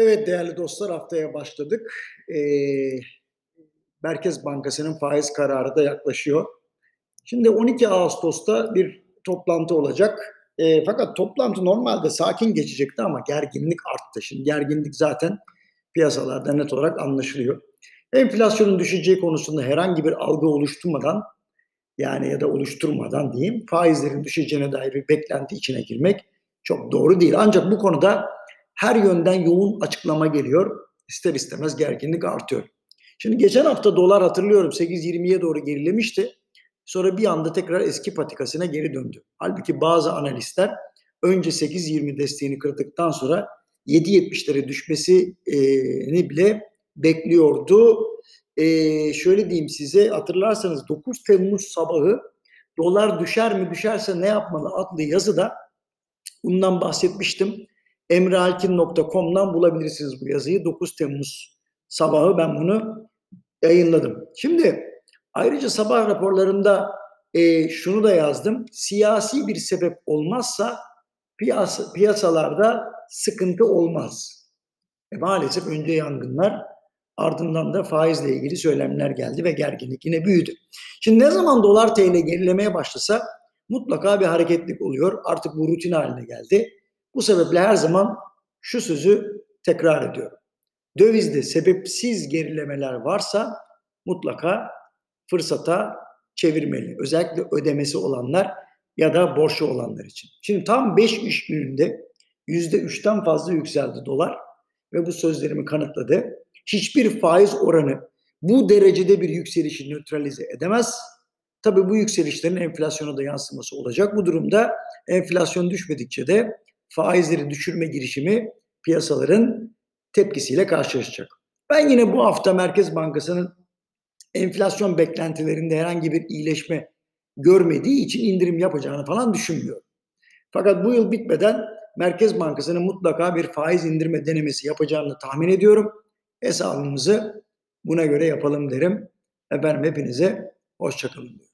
Evet değerli dostlar haftaya başladık. Ee, Merkez Bankası'nın faiz kararı da yaklaşıyor. Şimdi 12 Ağustos'ta bir toplantı olacak. Ee, fakat toplantı normalde sakin geçecekti ama gerginlik arttı. Şimdi gerginlik zaten piyasalarda net olarak anlaşılıyor. Enflasyonun düşeceği konusunda herhangi bir algı oluşturmadan yani ya da oluşturmadan diyeyim faizlerin düşeceğine dair bir beklenti içine girmek çok doğru değil. Ancak bu konuda her yönden yoğun açıklama geliyor. İster istemez gerginlik artıyor. Şimdi geçen hafta dolar hatırlıyorum 8.20'ye doğru gerilemişti. Sonra bir anda tekrar eski patikasına geri döndü. Halbuki bazı analistler önce 8.20 desteğini kırdıktan sonra 7.70'lere düşmesini bile bekliyordu. Ee, şöyle diyeyim size hatırlarsanız 9 Temmuz sabahı dolar düşer mi düşerse ne yapmalı adlı yazıda bundan bahsetmiştim. emrealkin.com'dan bulabilirsiniz bu yazıyı. 9 Temmuz sabahı ben bunu yayınladım. Şimdi ayrıca sabah raporlarında e, şunu da yazdım. Siyasi bir sebep olmazsa piyasa, piyasalarda sıkıntı olmaz. E, maalesef önce yangınlar ardından da faizle ilgili söylemler geldi ve gerginlik yine büyüdü. Şimdi ne zaman dolar TL gerilemeye başlasa mutlaka bir hareketlik oluyor. Artık bu rutin haline geldi. Bu sebeple her zaman şu sözü tekrar ediyorum. Dövizde sebepsiz gerilemeler varsa mutlaka fırsata çevirmeli. Özellikle ödemesi olanlar ya da borçlu olanlar için. Şimdi tam 5 iş gününde %3'ten fazla yükseldi dolar ve bu sözlerimi kanıtladı. Hiçbir faiz oranı bu derecede bir yükselişi nötralize edemez. Tabii bu yükselişlerin enflasyona da yansıması olacak. Bu durumda enflasyon düşmedikçe de faizleri düşürme girişimi piyasaların tepkisiyle karşılaşacak. Ben yine bu hafta Merkez Bankası'nın enflasyon beklentilerinde herhangi bir iyileşme görmediği için indirim yapacağını falan düşünmüyorum. Fakat bu yıl bitmeden Merkez Bankası'nın mutlaka bir faiz indirme denemesi yapacağını tahmin ediyorum. Hesabımızı buna göre yapalım derim. Efendim hepinize hoşçakalın diyorum.